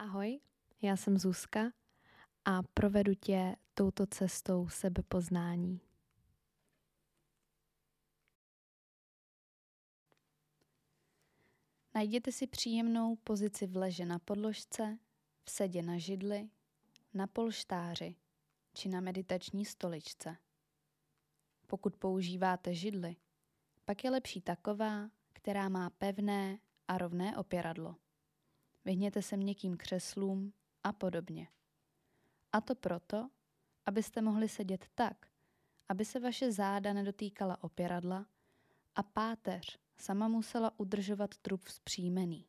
Ahoj, já jsem Zuzka a provedu tě touto cestou sebepoznání. Najděte si příjemnou pozici v leže na podložce, v sedě na židli, na polštáři či na meditační stoličce. Pokud používáte židli, pak je lepší taková, která má pevné a rovné opěradlo. Vyhněte se měkkým křeslům a podobně. A to proto, abyste mohli sedět tak, aby se vaše záda nedotýkala opěradla a páteř sama musela udržovat trup vzpřímený.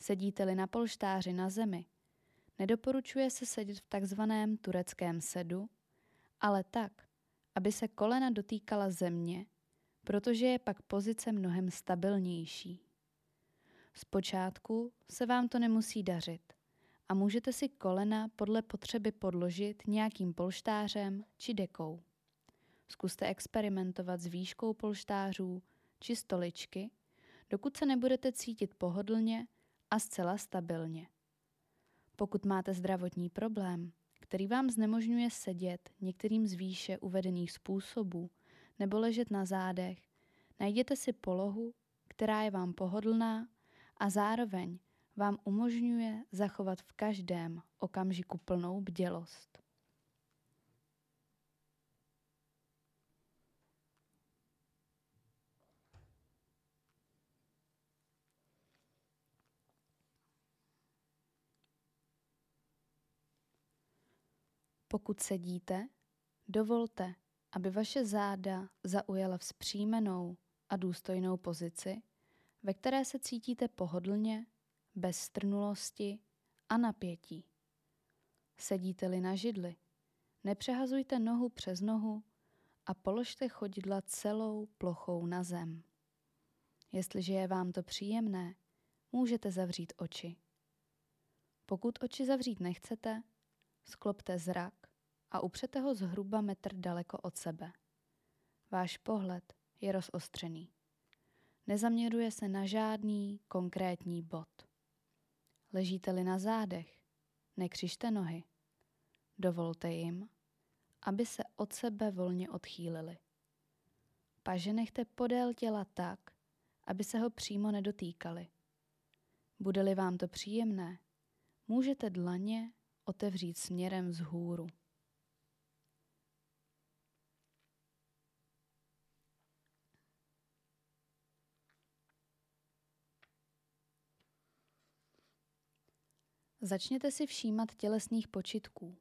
Sedíte-li na polštáři na zemi, nedoporučuje se sedět v takzvaném tureckém sedu, ale tak, aby se kolena dotýkala země, protože je pak pozice mnohem stabilnější. Zpočátku se vám to nemusí dařit a můžete si kolena podle potřeby podložit nějakým polštářem či dekou. Zkuste experimentovat s výškou polštářů či stoličky, dokud se nebudete cítit pohodlně a zcela stabilně. Pokud máte zdravotní problém, který vám znemožňuje sedět některým z výše uvedených způsobů nebo ležet na zádech, najděte si polohu, která je vám pohodlná a zároveň vám umožňuje zachovat v každém okamžiku plnou bdělost. Pokud sedíte, dovolte, aby vaše záda zaujala vzpřímenou a důstojnou pozici, ve které se cítíte pohodlně, bez strnulosti a napětí. Sedíte-li na židli, nepřehazujte nohu přes nohu a položte chodidla celou plochou na zem. Jestliže je vám to příjemné, můžete zavřít oči. Pokud oči zavřít nechcete, sklopte zrak a upřete ho zhruba metr daleko od sebe. Váš pohled je rozostřený. Nezaměřuje se na žádný konkrétní bod. Ležíte-li na zádech, nekřižte nohy. Dovolte jim, aby se od sebe volně odchýlili. Paže nechte podél těla tak, aby se ho přímo nedotýkali. Bude-li vám to příjemné, můžete dlaně otevřít směrem vzhůru. Začněte si všímat tělesných počitků.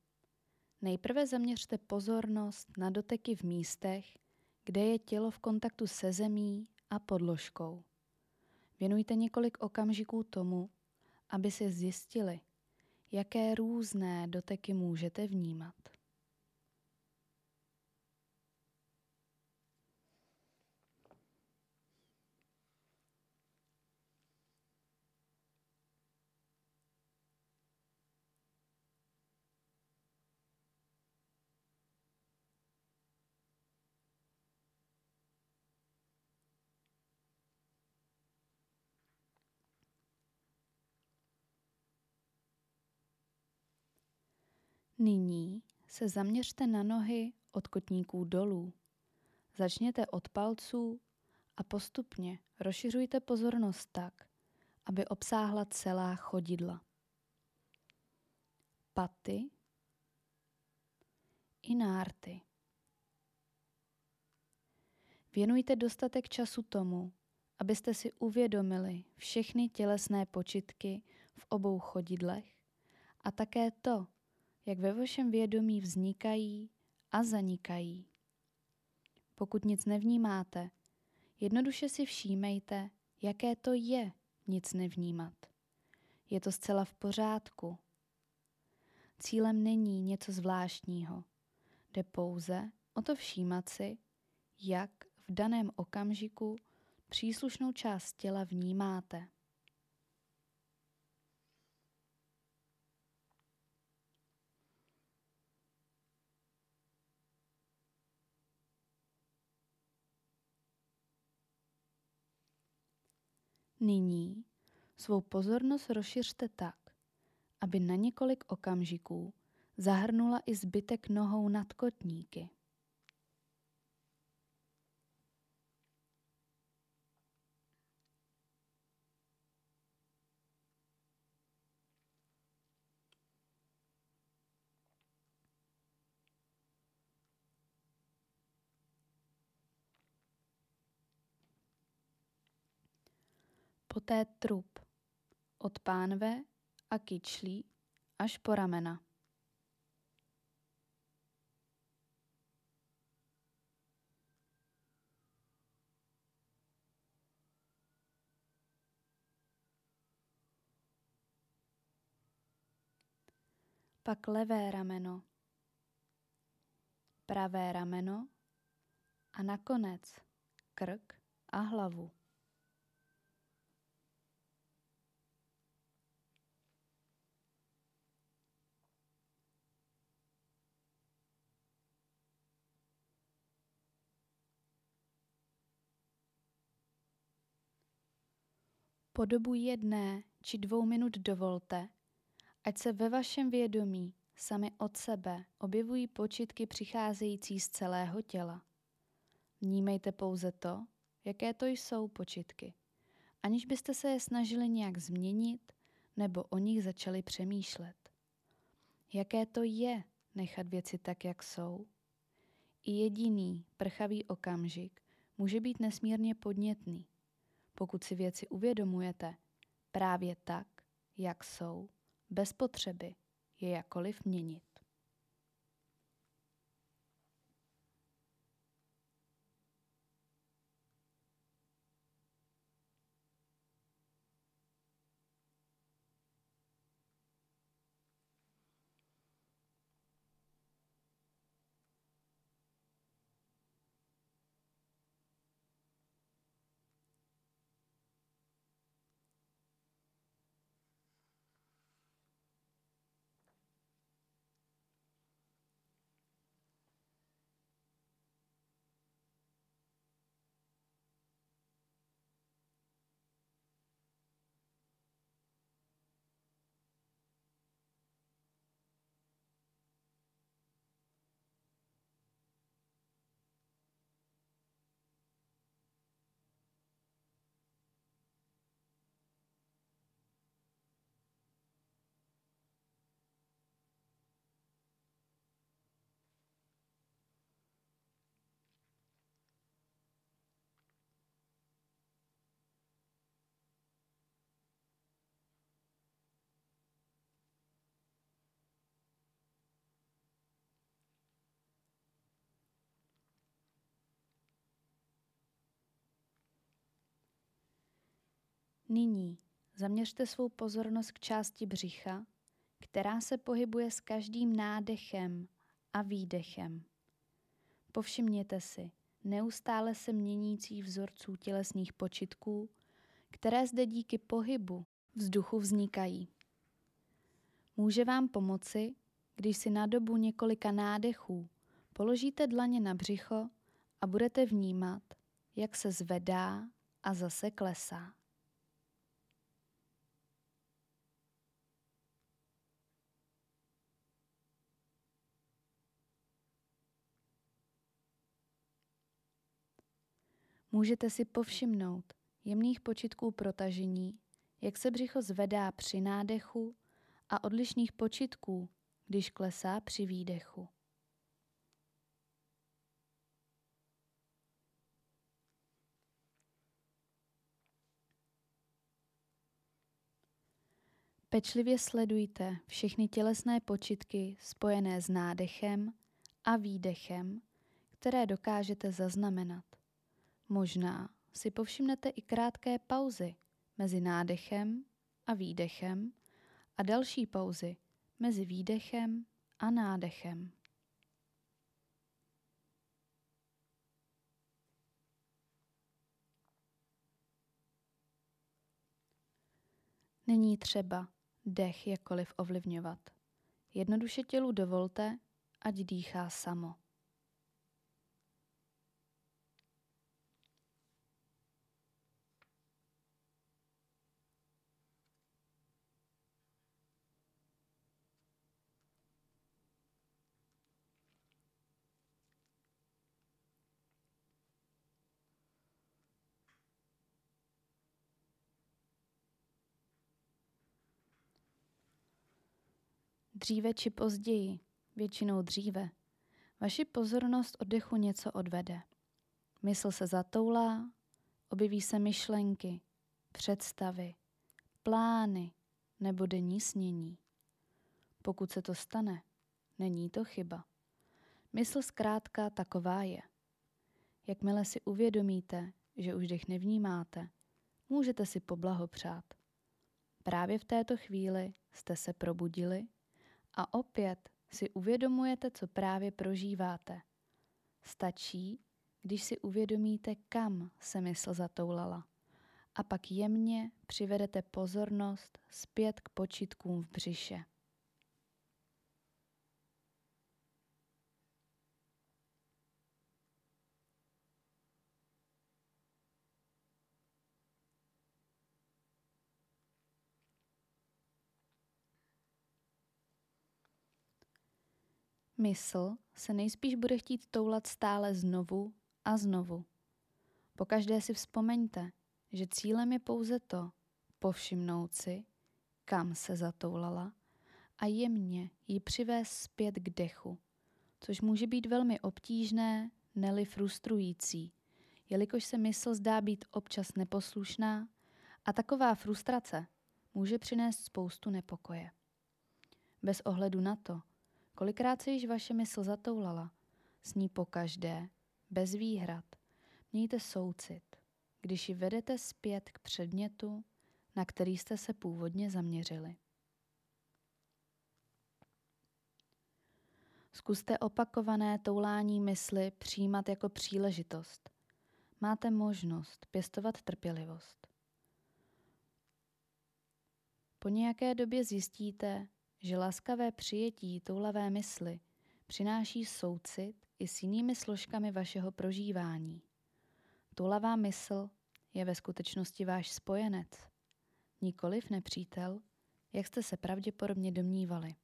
Nejprve zaměřte pozornost na doteky v místech, kde je tělo v kontaktu se zemí a podložkou. Věnujte několik okamžiků tomu, aby si zjistili, jaké různé doteky můžete vnímat. Nyní se zaměřte na nohy od kotníků dolů. Začněte od palců a postupně rozšiřujte pozornost tak, aby obsáhla celá chodidla. Paty i nárty. Věnujte dostatek času tomu, abyste si uvědomili všechny tělesné počitky v obou chodidlech a také to, jak ve vašem vědomí vznikají a zanikají. Pokud nic nevnímáte, jednoduše si všímejte, jaké to je nic nevnímat. Je to zcela v pořádku. Cílem není něco zvláštního. Jde pouze o to všímat si, jak v daném okamžiku příslušnou část těla vnímáte. Nyní svou pozornost rozšiřte tak, aby na několik okamžiků zahrnula i zbytek nohou nad kotníky. Poté trup, od pánve a kyčlí až po ramena. Pak levé rameno, pravé rameno a nakonec krk a hlavu. Po dobu jedné či dvou minut dovolte, ať se ve vašem vědomí sami od sebe objevují počitky přicházející z celého těla. Vnímejte pouze to, jaké to jsou počitky, aniž byste se je snažili nějak změnit nebo o nich začali přemýšlet. Jaké to je nechat věci tak, jak jsou? I jediný prchavý okamžik může být nesmírně podnětný pokud si věci uvědomujete právě tak, jak jsou, bez potřeby je jakoliv měnit. Nyní zaměřte svou pozornost k části břicha, která se pohybuje s každým nádechem a výdechem. Povšimněte si neustále se měnící vzorců tělesných počitků, které zde díky pohybu vzduchu vznikají. Může vám pomoci, když si na dobu několika nádechů položíte dlaně na břicho a budete vnímat, jak se zvedá a zase klesá. Můžete si povšimnout jemných počitků protažení, jak se břicho zvedá při nádechu a odlišných počitků, když klesá při výdechu. Pečlivě sledujte všechny tělesné počitky spojené s nádechem a výdechem, které dokážete zaznamenat. Možná si povšimnete i krátké pauzy mezi nádechem a výdechem a další pauzy mezi výdechem a nádechem. Není třeba dech jakkoliv ovlivňovat. Jednoduše tělu dovolte, ať dýchá samo. Dříve či později, většinou dříve, vaši pozornost od dechu něco odvede. Mysl se zatoulá, objeví se myšlenky, představy, plány nebo denní snění. Pokud se to stane, není to chyba. Mysl zkrátka taková je. Jakmile si uvědomíte, že už dech nevnímáte, můžete si poblahopřát. Právě v této chvíli jste se probudili a opět si uvědomujete, co právě prožíváte. Stačí, když si uvědomíte, kam se mysl zatoulala a pak jemně přivedete pozornost zpět k počitkům v břiše. Mysl se nejspíš bude chtít toulat stále znovu a znovu. Pokaždé si vzpomeňte, že cílem je pouze to, povšimnout si, kam se zatoulala a jemně ji přivést zpět k dechu, což může být velmi obtížné, neli frustrující, jelikož se mysl zdá být občas neposlušná a taková frustrace může přinést spoustu nepokoje. Bez ohledu na to, kolikrát se již vaše mysl zatoulala, s ní pokaždé, bez výhrad, mějte soucit když ji vedete zpět k předmětu, na který jste se původně zaměřili. Zkuste opakované toulání mysli přijímat jako příležitost. Máte možnost pěstovat trpělivost. Po nějaké době zjistíte, že laskavé přijetí toulavé mysli přináší soucit i s jinými složkami vašeho prožívání. Tulavá mysl je ve skutečnosti váš spojenec, nikoliv nepřítel, jak jste se pravděpodobně domnívali.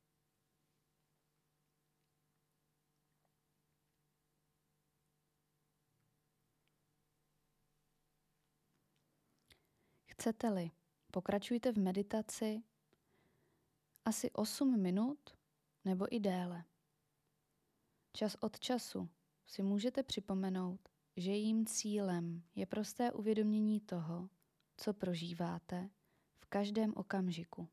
Chcete-li, pokračujte v meditaci asi 8 minut nebo i déle. Čas od času si můžete připomenout, že jejím cílem je prosté uvědomění toho, co prožíváte v každém okamžiku.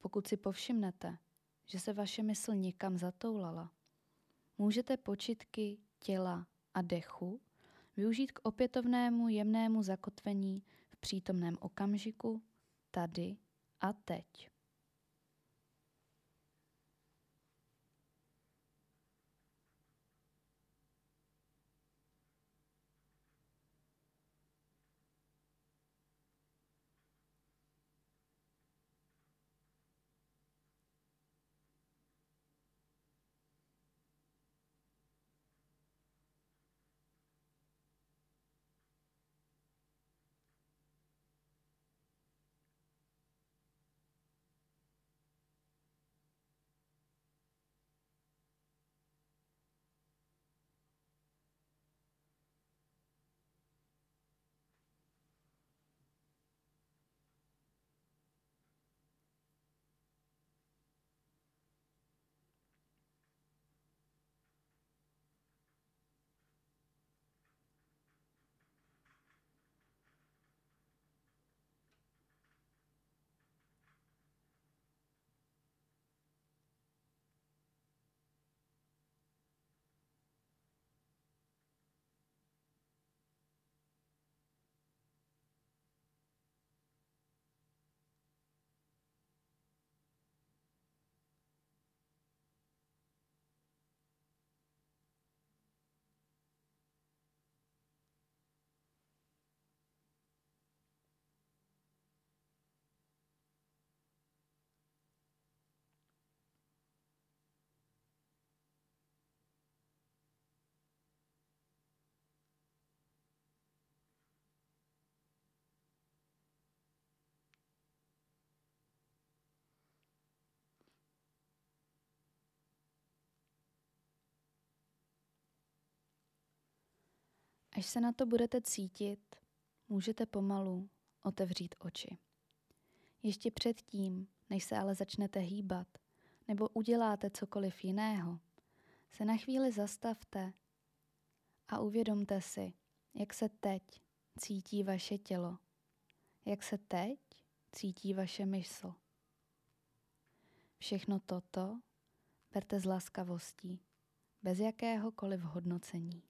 Pokud si povšimnete, že se vaše mysl někam zatoulala, můžete počitky těla a dechu využít k opětovnému jemnému zakotvení v přítomném okamžiku, tady a teď. Až se na to budete cítit, můžete pomalu otevřít oči. Ještě předtím, než se ale začnete hýbat, nebo uděláte cokoliv jiného, se na chvíli zastavte a uvědomte si, jak se teď cítí vaše tělo, jak se teď cítí vaše mysl. Všechno toto berte s laskavostí, bez jakéhokoliv hodnocení.